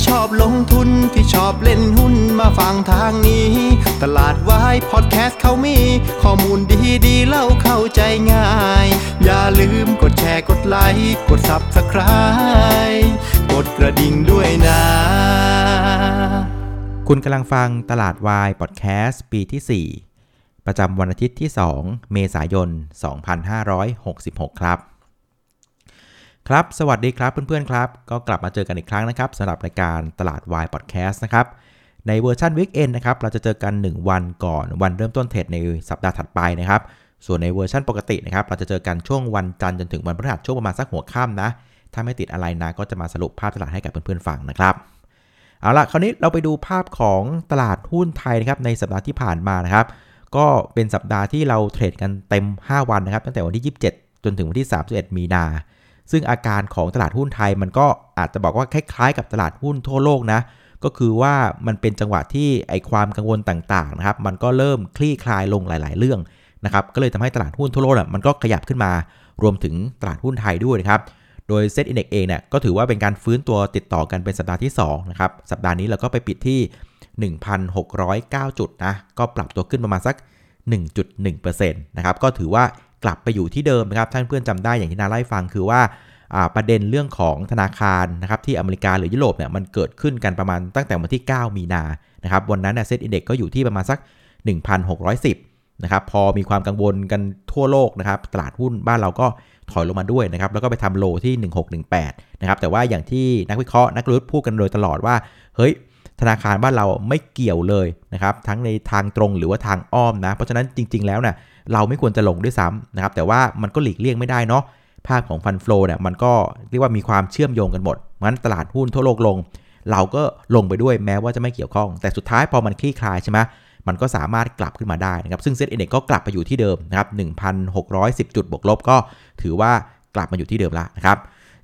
ที่ชอบลงทุนที่ชอบเล่นหุ้นมาฟังทางนี้ ตลาดวายพอดแคสต์เขามี ข้อมูลดีดีเล่าเข้าใจง่าย อย่าลืมกดแชร์กดไลค์กด Subscribe กดกระดิ่งด้วยนะ คุณกำลังฟังตลาดวายพอดแคสต์ปีที่ 4 ประจำวันอาทิตย์ที่ 2 เมษายน 2566 ครับ ครับ สวัสดีครับเพื่อนๆครับ ก็กลับมาเจอกันอีกครั้งนะครับสำหรับรายการตลาดวายพอดแคสต์นะครับ ในเวอร์ชัน weekend นะครับ เราจะเจอกัน 1 วันก่อนวันเริ่มต้นเทรดในสัปดาห์ถัดไปนะครับ ส่วนในเวอร์ชันปกตินะครับ เราจะเจอกันช่วงวันจันทร์จนถึงวันพฤหัสช่วงประมาณสักหัวค่ำนะ ถ้าไม่ติดอะไรนะก็จะมาสรุปภาพตลาดให้กับเพื่อนๆฟังนะครับ เอาละคราวนี้เราไปดูภาพของตลาดหุ้นไทยนะครับในสัปดาห์ที่ผ่านมานะครับ ก็เป็นสัปดาห์ที่เราเทรดกันเต็ม 5 วันนะครับ ตั้งแต่วันที่ 27 จนถึงวันที่ 31 มีนา ซึ่งอาการของตลาดหุ้นไทยมันก็อาจจะบอกว่าคล้ายๆ กับตลาดหุ้นทั่วโลกนะ ก็คือว่ามันเป็นจังหวะที่ไอความกังวลต่างๆนะครับ มันก็เริ่มคลี่คลายลงหลาย ๆ เรื่องนะครับ ก็เลยทำให้ตลาดหุ้นทั่วโลกน่ะมันก็ขยับขึ้นมา รวมถึงตลาดหุ้นไทยด้วยนะครับ โดยเซ็ตอินเด็กเองเนี่ยก็ถือว่าเป็นการฟื้นตัวติดต่อกันเป็นสัปดาห์ที่2นะครับ สัปดาห์นี้เราก็ไปปิดที่ 1,609 จุดนะ ก็ปรับตัวขึ้นประมาณสัก 1.1%นะครับ ก็ถือว่า กลับไปอยู่ที่เดิมนะครับถ้าเพื่อนจำได้อย่างที่น้าเล่าให้ฟังคือว่าประเด็นเรื่องของธนาคารนะครับที่อเมริกาหรือยุโรปเนี่ยมันเกิดขึ้นกันประมาณตั้งแต่วันที่ 9 มีนานะครับวันนั้น SET Index ก็อยู่ที่ประมาณสัก 1,610นะครับพอมีความกังวลกันทั่ว low กนะครับตลาดหุ้นบ้านเราก็ถอยลงมาด้วยนะครับแล้วก็ไปทำโลที่ 1618นะครับแต่ว่าอย่างที่นักวิเคราะห์นักลุ้พูดกันโดยตลอดว่าเฮ้ยธนาคารบ้านเราไม่เกี่ยวเลยนะครับทั้งในทางตรงหรือว่าทางอ้อมนะเพราะฉะนั้นจริง ๆ แล้วเนี่ย เราไม่ควรจะลงด้วยซ้ำนะครับ แต่ว่ามันก็หลีกเลี่ยงไม่ได้เนาะภาพของฟันฟลอเนี่ยมันก็เรียกว่ามีความเชื่อมโยงกันหมดงั้นตลาดหุ้นทั่วโลกลง เราก็ลงไปด้วยแม้ว่าจะไม่เกี่ยวข้อง แต่สุดท้ายพอมันคลี่คลายใช่ไหมมันก็สามารถกลับขึ้นมาได้นะครับซึ่งเซ็ตเอ็นก็กลับไปอยู่ที่เดิมนะครับ 1,610 จุดบวกลบก็ถือว่ากลับมาอยู่ที่เดิมแล้วนะครับ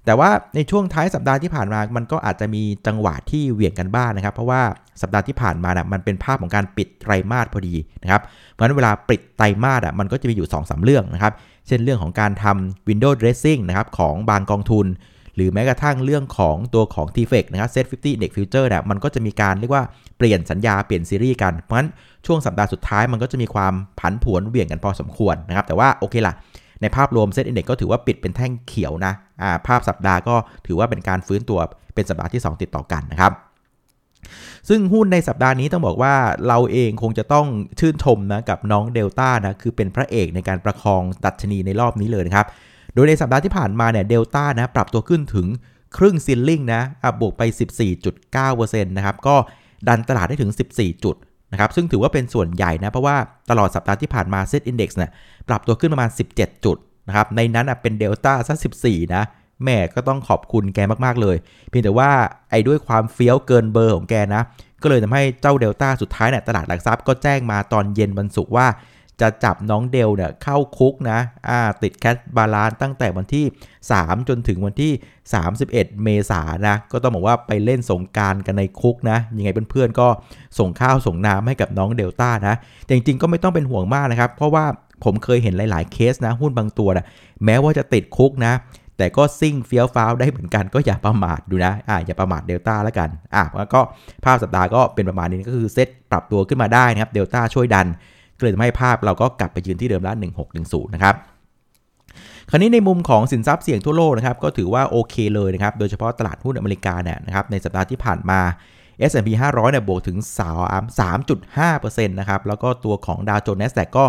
แต่ว่าในช่วงท้ายสัปดาห์ที่ผ่านมา มันก็อาจจะมีจังหวะที่เหวี่ยงกันบ้างนนะครับ เพราะว่าสัปดาห์ที่ผ่านมานะมันเป็นภาพของการปิดไตรมาสพอดีนะครับ เพราะฉะนั้นเวลาปิดไตรมาสอะมันก็จะมีอยู่2อสเรื่องนะครับ เช่นเรื่องของการทำ window dressing นะครับของบางกองทุน หรือแม้กระทั่งเรื่องของตัวของ t f e c นะครับ Set 50 Index Future นี่ยมันก็จะมีการเรียกว่าเปลี่ยนสัญญาเปลี่ยนซีรีส์กัน เพราะฉะนั้นช่วงสัปดาห์สุดท้ายมันก็จะมีความผันผวนเหวี่ยงกันพอสมควรนะครับ แต่ว่าโอเคล่ะ ในภาพรวม SET Index ก็ถือว่าปิดเป็นแท่งเขียวนะอ่าภาพสัปดาห์ก็ถือว่าเป็นการฟื้นตัวเป็นสัปดาห์ที่ 2 ติดต่อกันนะครับซึ่งหุ้นในสัปดาห์นี้ต้องบอกว่าเราเองคงจะต้องชื่นชมนะกับน้องเดลต้านะคือเป็นพระเอกในการประคองดัชนีในรอบนี้เลยนะครับ โดยในสัปดาห์ที่ผ่านมาเนี่ยเดลต้านะปรับตัวขึ้นถึงครึ่ง ceiling นะอะบวกไป 14.9%นะครับก็ดันตลาดได้ถึง 14 จุด นะครับซึ่งถือว่าเป็นส่วนใหญ่นะ เพราะว่าตลอดสัปดาห์ที่ผ่านมาเซ็ตอินดี x เนี่ยปรับตัวขึ้นประมาณ 17 จุดนะครับในนั้นเป็นเดลต้าซะ14 นะ แม่ก็ต้องขอบคุณแกมากๆเลย เพียงแต่ว่าไอ้ด้วยความเฟี้ยวเกินเบอร์ของแกนะ ก็เลยทำให้เจ้าเดลต้าสุดท้ายเนี่ยตลาดหลักทรัพย์ก็แจ้งมาตอนเย็นวันศุกร์ว่า จะจับน้องเดลเนี่ยเข้าคุกนะอ่าติด Cash Balance ตั้งแต่วันที่ 3 จนถึงวันที่ 31 เมษายนนะก็ต้องบอกว่าไปเล่นสงกรานต์กันในคุกนะยังไงเพื่อนๆก็ส่งข้าวส่งน้ำให้กับน้องเดลต้านะแต่จริงๆก็ไม่ต้องเป็นห่วงมากนะครับ เพราะว่าผมเคยเห็นหลาย ๆ เคสนะหุ้นบางตัวนะแม้ว่าจะติดคุกนะแต่ก็ซิ่งเฟี้ยวฟ้าวได้เหมือนกันก็อย่าประมาทดูนะอ่าอย่าประมาทเดลต้าแล้วกันอะแล้วก็ภาพสัปดาห์ก็เป็นประมาณนี้ก็คือเซตปรับตัวขึ้นมาได้นะครับเดลต้าช่วยดัน ก็เลยทำให้ภาพเราก็กลับไปยืนที่เดิมละ1610 นะครับคราวนี้ในมุมของสินทรัพย์เสี่ยงทั่วโลกนะครับก็ถือว่าโอเคเลยนะครับโดยเฉพาะตลาดหุ้นอเมริกาเนี่ยนะครับในสัปดาห์ที่ผ่านมา S&P 500เนี่ยบวกถึง3 3.5%นะครับแล้วก็ตัวของดาวโจนส์แ s ก็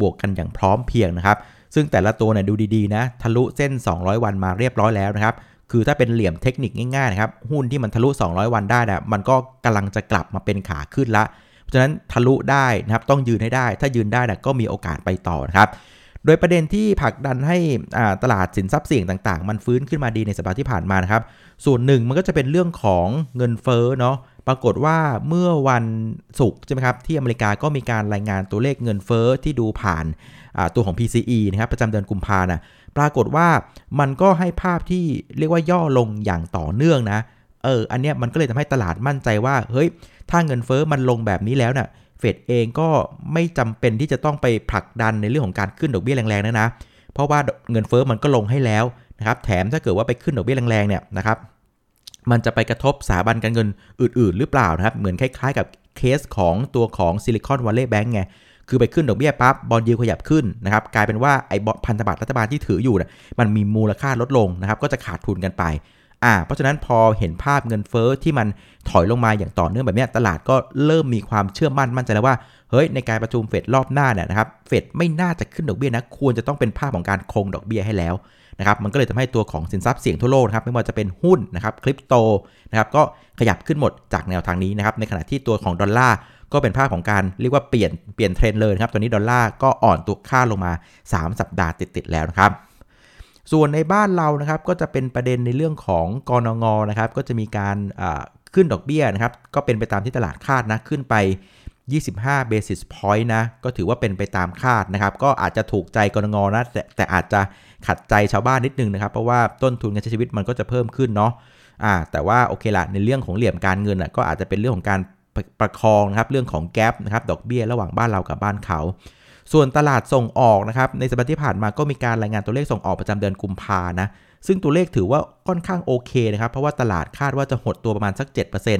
บวกกันอย่างพร้อมเพรียงนะครับซึ่งแต่ละตัวเนี่ยดูดีๆนะทะลุเส้น 200 วันมาเรียบร้อยแล้วนะครับคือถ้าเป็นเหลี่ยมเทคนิคง่ายๆนะครับหุ้นที่มันทะลุ 200 วันได้นะมันก็กำลังจะกลับมาเป็นขาขึ้นละ ราะฉะนั้นทะลุได้นะครับต้องยืนให้ได้ ถ้ายืนได้นะก็มีโอกาสไปต่อนะครับโดยประเด็นที่ผลักดันให้ตลาดสินทรัพย์เสี่ยงต่างๆ มันฟื้นขึ้นมาดีในสัปดาห์ที่ผ่านมานะครับ ส่วนหนึ่งมันก็จะเป็นเรื่องของเงินเฟ้อเนาะปรากฏว่าเมื่อวันศุกร์ใช่ไหมครับ ที่อเมริกาก็มีการรายงานตัวเลขเงินเฟ้อที่ดูผ่านตัวของ PCE นะครับประจำเดือนกุมภานะปรากฏว่ามันก็ให้ภาพที่เรียกว่าย่อลงอย่างต่อเนื่องนะ เออ อันเนี้ยมันก็เลยทำให้ตลาดมั่นใจว่า เฮ้ย ถ้าเงินเฟอ้อมันลงแบบนี้แล้วนะ่ะ เฟดเองก็ไม่จำเป็นที่จะต้องไปผลักดันในเรื่องของการขึ้นดอกเบี้ยแรงๆนะนะ เพราะว่าเงินเฟอ้อมันก็ลงให้แล้วนะครับ แถมถ้าเกิดว่าไปขึ้นดอกเบี้ยแรงๆเนี่ยนะครับ มันจะไปกระทบสถาบันการเงินอื่น ๆ หรือเปล่านะครับ เหมือนคล้ายๆ กับเคสของตัวของซิลิคอนวัลเลย์แบงก์ไงคือไปขึ้นดอกเบี้ยปั๊บบอลยิวขยับขึ้นนะครับกลายเป็นว่าไอ้พันธบัตรรัฐบาลที่ถืออยู่เนี่ยมันมีมูลค่าลดลงนะครับ ก็จะขาดทุนกันไป อ่าเพราะฉะนั้นพอเห็นภาพเงินเฟอ้อที่มันถอยลงมาอย่างต่อเนื่องแบบนี้ตลาดก็เริ่มมีความเชื่อมั่นมั่นใจแล้วว่าเฮ้ยในการประชุมเฟดรอบหน้าเนี่ยนะครับเฟดไม่น่าจะขึ้นดอกเบี้ยนะควรจะต้องเป็นภาพของการคงดอกเบี้ยให้แล้วนะครับมันก็เลยทำให้ตัวของสินทรัพย์เสี่ยงทั่วโลกนะครับไม่ว่าจะเป็นหุ้นนะครับคริปโตนะครับก็ขยับขึ้นหมดจากแนวทางนี้นะครับในขณะที่ตัวของดอลลาร์ก็เป็นภาพของการเรียกว่าเปลี่ยนเปลี่ยนเทรนเลยครับตอนนี้ดอลลาร์ก็อ่อนตัวค่าลงมา 3 สัปดาห์ติดๆแล้วนะครับ ส่วนในบ้านเรานะครับก็จะเป็นประเด็นในเรื่องของกรนงนะครับก็จะมีการขึ้นดอกเบี้ยนะครับก็เป็นไปตามที่ตลาดคาดนะขึ้นไป 25 basis point นะก็ถือว่าเป็นไปตามคาดนะครับ ก็อาจจะถูกใจกรงงนะแต่แต่อาจจะขัดใจชาวบ้านนิดนึงนะครับ เพราะว่าต้นทุนการใช้ชีวิตมันก็จะเพิ่มขึ้นเนาะอ่าแต่ว่าโอเคละในเรื่องของเหลี่ยมการเงินอะก็อาจจะเป็นเรื่องของการประคองนะครับเรื่องของแกลบนะครับดอกเบี้ยระหว่างบ้านเรากับบ้านเขา ส่วนตลาดส่งออกนะครับในสัปดาห์ที่ผ่านมาก็มีการรายงานตัวเลขส่งออกประจำเดือนกุมภานะซึ่งตัวเลขถือว่าค่อนข้างโอเคนะครับเพราะว่าตลาดคาดว่าจะหดตัวประมาณสัก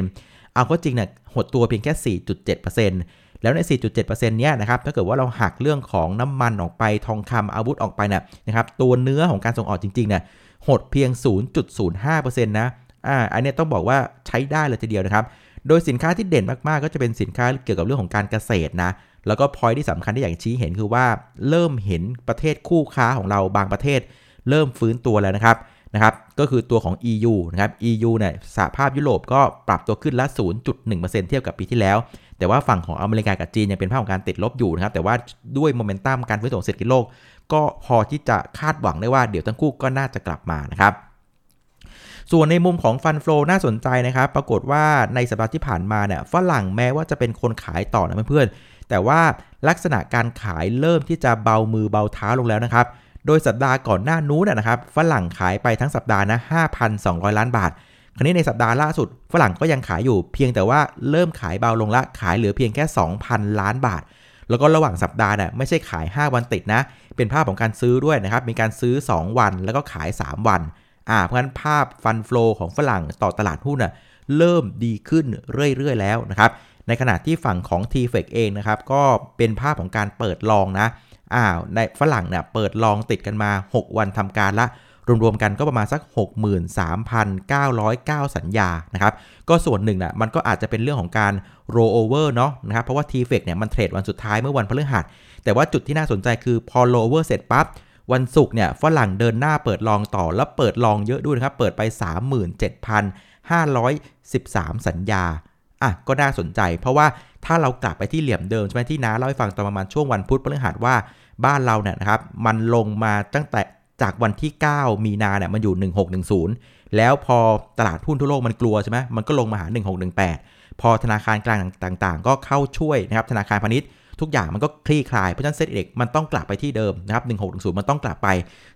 7%เอาก็จริงเนี่ยหดตัวเพียงแค่ 4.7%แล้วใน 4.7%เนี้ยนะครับถ้าเกิดว่าเราหักเรื่องของน้ำมันออกไปทองคำอาวุธออกไปเนี่ยนะครับตัวเนื้อของการส่งออกจริงๆเนี่ยหดเพียง 0.05%นะอ่าอันนี้ต้องบอกว่าใช้ได้เลยทีเดียวนะครับ โดยสินค้าที่เด่นมากๆ ก็จะเป็นสินค้าเกี่ยวกับเรื่องของการเกษตรนะ แล้วก็พอยที่สำคัญที่อย่ากชี้เห็นคือว่าเริ่มเห็นประเทศคู่ค้าของเราบางประเทศ เริ่มฟื้นตัวแล้วนะครับนะครับ ก็คือตัวของ EU นะครับ EU เนี่ยสหภาพยุโรปก็ปรับตัวขึ้นละ 0.1%เทียบกับปีที่แล้ว แต่ว่าฝั่งของอเมริกากับจีนยังเป็นภาพของการติดลบอยู่นะครับ แต่ว่าด้วยโมเมนตัมการฟื้นตัวเศรษฐกิจโลก ก็พอที่จะคาดหวังได้ว่าเดี๋ยวทั้งคู่ก็น่าจะกลับมานะครับ ส่วนในมุมของฟันฟลอน่าสนใจนะครับ ปรากฏว่าในสัปดาห์ที่ผ่านมาเนี่ยฝรั่งแม้ว่าจะเป็นคนขายต่อนะเพื่อนๆ แต่ว่าลักษณะการขายเริ่มที่จะเบามือเบาเท้าลงแล้วนะครับ โดยสัปดาห์ก่อนหน้านู้นนะครับ ฝรั่งขายไปทั้งสัปดาห์นะ 5,200 ล้านบาท คราวนี้ในสัปดาห์ล่าสุด ฝรั่งก็ยังขายอยู่ เพียงแต่ว่าเริ่มขายเบาลงละขายเหลือเพียงแค่ 2,000 ล้านบาท แล้วก็ระหว่างสัปดาห์น่ะไม่ใช่ขาย 5 วันติดนะ เป็นภาพของการซื้อด้วยนะครับ มีการซื้อ 2 วันแล้วก็ขาย 3 วัน อ่าเพราะฉะนั้นภาพฟันฟลอของฝรั่งต่อตลาดหุ้นน่ะเริ่มดีขึ้นเรื่อยๆ แล้วนะครับ ในขณะที่ฝั่งของ t f e c เองนะครับ ก็เป็นภาพของการเปิดลองนะอ้าวในฝรั่งเนี่ยเปิดลองติดกันมา 6 วันทำการละ รวมๆกันก็ประมาณสัก 63,909 สัญญานะครับ ก็ส่วนหนึ่งนะ่ะมันก็อาจจะเป็นเรื่องของการ roll over เนาะนะครับ เพราะว่า t f e c เนี่ยมันเทรดวันสุดท้ายเมื่อวันพฤหัส แต่ว่าจุดที่น่าสนใจคือพอ roll over เสร็จปั๊บ วันศุกร์เนี่ยฝรั่งเดินหน้าเปิดลองต่อแล้วเปิดลองเยอะด้วยนะครับ เปิดไป 37,513 สัญญาอะก็น่าสนใจ เพราะว่าถ้าเรากลับไปที่เหลี่ยมเดิมใช่ไหมที่น้าเล่าให้ฟังตอนประมาณช่วงวันพุธพฤหัสว่าบ้านเราเนี่ยนะครับมันลงมาตั้งแต่จากวันที่ 9 มีนาเนี่ยมันอยู่ 1610 แล้วพอตลาดหุ้นทั่วโลกมันกลัวใช่ไหมมันก็ลงมาหา 1618 พอธนาคารกลางต่างๆ ก็เข้าช่วยนะครับธนาคารพาณิชย์ ทุกอย่างมันก็คลี่คลาย เพราะฉะนั้นเซตเอกมันต้องกลับไปที่เดิมนะครับ1610มันต้องกลับไป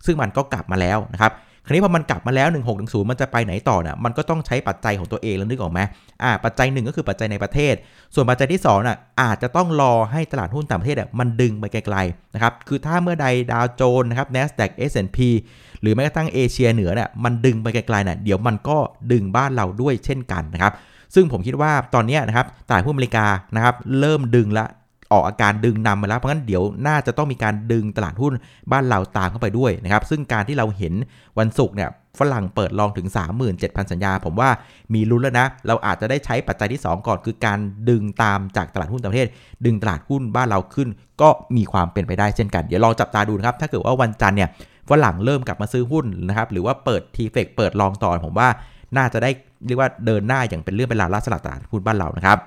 ซึ่งมันก็กลับมาแล้วนะครับคราวนี้พอมันกลับมาแล้ว 1610 มันจะไปไหนต่อเนี่ยมันก็ต้องใช้ปัจจัยของตัวเองแล้วนึกออกไหมอ่า ปัจจัยหนึ่งก็คือปัจจัยในประเทศ ส่วนปัจจัยที่2น่ะ อาจจะต้องรอให้ตลาดหุ้นต่างประเทศอะมันดึงไปไกลๆนะครับ คือถ้าเมื่อใดดาวโจนส์นะครับ NASDAQ S&P หรือแม้กระทั่งเอเชียเหนือเนี่ย มันดึงไปไกลๆเนี่ยเดี๋ยวมันก็ดึงบ้านเราด้วยเช่นกันนะครับ ซึ่งผมคิดว่าตอนนี้นะครับ ตลาดหุ้นอเมริกานะครับ เริ่มดึงละ ออกอาการดึงนำมาแล้ว เพราะงั้นเดี๋ยวน่าจะต้องมีการดึงตลาดหุ้นบ้านเราตามเข้าไปด้วยนะครับ ซึ่งการที่เราเห็นวันศุกร์เนี่ยฝรั่งเปิดลองถึง 37,000 สัญญา ผมว่ามีลุ้นแล้วนะ เราอาจจะได้ใช้ปัจจัยที่ 2 ก่อน คือการดึงตามจากตลาดหุ้นต่างประเทศ ดึงตลาดหุ้นบ้านเราขึ้น ก็มีความเป็นไปได้เช่นกัน เดี๋ยวลองจับตาดูนะครับ ถ้าเกิดว่าวันจันทร์เนี่ยฝรั่งเริ่มกลับมาซื้อหุ้นนะครับ หรือว่าเปิดทีเฟกเปิดลองต่อผมว่าน่าจะได้เรียกว่าเดินหน้าอย่างเป็นเรื่องเป็นราวล่าสลัดตลาดหุ้นบ้านเรานะครับ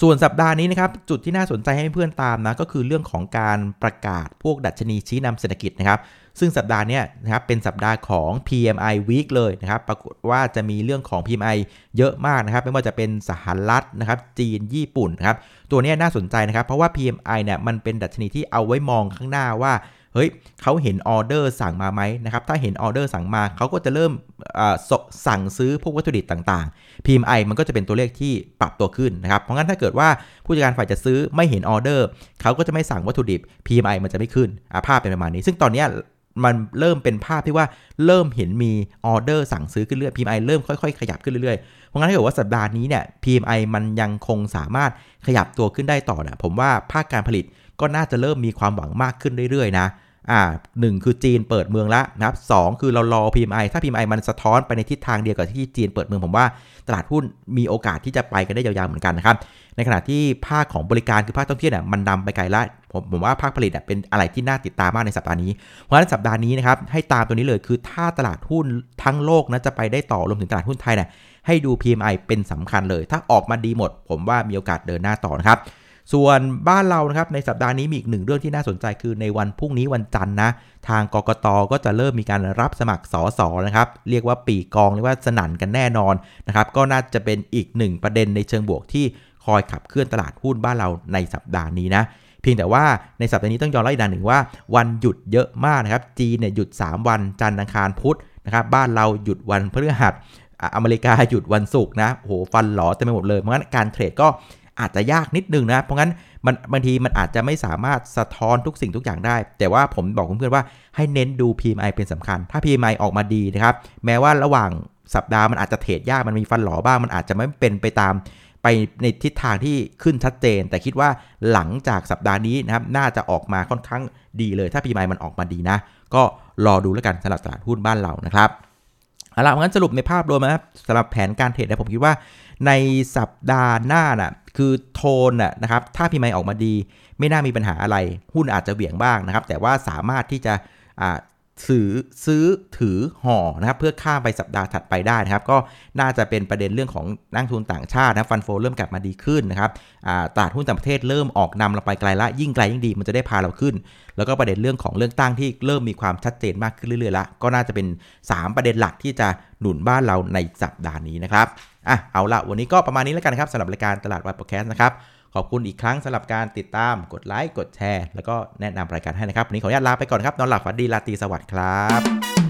ส่วนสัปดาห์นี้นะครับจุดที่น่าสนใจให้เพื่อนตามนะก็คือเรื่องของการประกาศพวกดัชนีชี้นำเศรษฐกิจนะครับซึ่งสัปดาห์นี้นะครับเป็นสัปดาห์ของ PMI Week เลยนะครับปรากฏว่าจะมีเรื่องของ PMI เยอะมากนะครับไม่ว่าจะเป็นสหรัฐนะครับจีนญี่ปุ่นนะครับตัวนี้น่าสนใจนะครับเพราะว่า PMI เนี่ยมันเป็นดัชนีที่เอาไว้มองข้างหน้าว่า เฮ้ยเขาเห็นออเดอร์สั่งมาไหมนะครับ ถ้าเห็นออเดอร์สั่งมาเขาก็จะเริ่มสั่งซื้อพวกวัตถุดิบต่างๆ PMI มันก็จะเป็นตัวเลขที่ปรับตัวขึ้นนะครับ เพราะงั้นถ้าเกิดว่าผู้จัดการฝ่ายจะซื้อไม่เห็นออเดอร์เขาก็จะไม่สั่งวัตถุดิบ PMI มันจะไม่ขึ้นภาพเป็นประมาณนี้ ซึ่งตอนนี้มันเริ่มเป็นภาพที่ว่าเริ่มเห็นมีออเดอร์สั่งซื้อขึ้นเรื่อย PMI เริ่มค่อยๆ ขยับขึ้นเรื่อยๆ เพราะงั้นถ้าเกิดว่าสัปดาห์นี้เนี่ย PMI มันยังคงสามารถขยับตัวขึ้นได้ต่อนะผมว่าภาคการผลิต ก็น่าจะเริ่มมีความหวังมากขึ้นเรื่อยๆนะอ่าหนึ่งคือจีนเปิดเมืองล้วนะครับสคือเรารอ PMI ถ้า PMI มันสะท้อนไปในทิศทางเดียวกับที่จีนเปิดเมืองผมว่า ตลาดหุ้นมีโอกาสที่จะไปกันได้ยาวๆเหมือนกันนะครับ ในขณะที่ภาคของบริการคือภาคท่องเที่ยวเนี่ยมันนำไปไกลล้วผมผมว่าภาคผลิตเป็นอะไรที่น่าติดตามมากในสัปดาห์นี้ เพราะฉะนั้นสัปดาห์นี้นะครับให้ตามตัวนี้เลยคือถ้าตลาดหุ้นทั้งโลกนะจะไปได้ต่อรวมถึงตลาดหุ้นไทยเนี่ยให้ดู PMI เป็นสำคัญเลย ถ้าออกมาดีหมด ผมว่ามีโอกาสเดินหน้าต่อนะครับ ส่วนบ้านเรานะครับในสัปดาห์นี้มีอีกหนึ่งเรื่องที่น่าสนใจคือในวันพรุ่งนี้วันจันทร์นะทางกกตก็จะเริ่มมีการรับสมัครสอสอนะครับเรียกว่าปีกองเรียกว่าสนั่นกันแน่นอนนะครับก็น่าจะเป็นอีกหนึ่งประเด็นในเชิงบวกที่คอยขับเคลื่อนตลาดหุ้นบ้านเราในสัปดาห์นี้นะเพียงแต่ว่าในสัปดาห์นี้ต้องยอมรับอีกอย่างหนึ่งว่า วันหยุดเยอะมากนะครับจีนเนี่ยหยุด 3 วันจันทร์อังคารพุธนะครับบ้านเราหยุดวันพฤหัสอเมริกาหยุดวันศุกร์นะโหฟันหลอเต็มไปหมดเลยเพราะงั้นการเทรดก็ อาจจะยากนิดนึงนะ เพราะงั้นมันบางทีมันอาจจะไม่สามารถสะท้อนทุกสิ่งทุกอย่างได้ แต่ว่าผมบอกเพื่อนๆว่าให้เน้นดู PMI เป็นสำคัญ ถ้า PMI ออกมาดีนะครับ แม้ว่าระหว่างสัปดาห์มันอาจจะเทรดยากมันมีฟันหลอบ้าง มันอาจจะไม่เป็นไปตามไปในทิศทางที่ขึ้นชัดเจน แต่คิดว่าหลังจากสัปดาห์นี้นะครับน่าจะออกมาค่อนข้างดีเลย ถ้า PMI มันออกมาดีนะ ก็รอดูแล้วกันสำหรับตลาดหุ้นบ้านเรานะครับ เอาละงั้นสรุปในภาพรวมนะสำหรับแผนการเทรดนะผมคิดว่า ในสัปดาห์หน้าน่ะคือโทนน่ะนะครับถ้าพีไมออกมาดี ไม่น่ามีปัญหาอะไรหุ้นอาจจะเหวี่ยงบ้างนะครับ แต่ว่าสามารถที่จะ ซื้อซื้อถือห่อนะครับเพื่อข้ามไปสัปดาห์ถัดไปได้นะครับ ก็น่าจะเป็นประเด็นเรื่องของนักทุนต่างชาตินะฟันโฟเริ่มกลับมาดีขึ้นนะครับตลาดหุ้นต่างประเทศเริ่มออกนำเราไปไกลละยิ่งไกลยิ่งดีมันจะได้พาเราขึ้น แล้วก็ประเด็นเรื่องของเรื่องตั้งที่เริ่มมีความชัดเจนมากขึ้นเรื่อยๆละก็น่าจะเป็น 3 ประเด็นหลักที่จะหนุนบ้านเราในสัปดาห์นี้นะครับอะเอาละวันนี้ก็ประมาณนี้แล้วกันครับสำหรับรายการตลาดวายโปรแคสต์นะครับ ขอบคุณอีกครั้งสำหรับการติดตามกดไลค์กดแชร์ แล้วก็แนะนำรายการให้นะครับวันนี้ขออนุญาตลาไปก่อนครับนอนหลับฝันดีลาตีสวัสดีครับ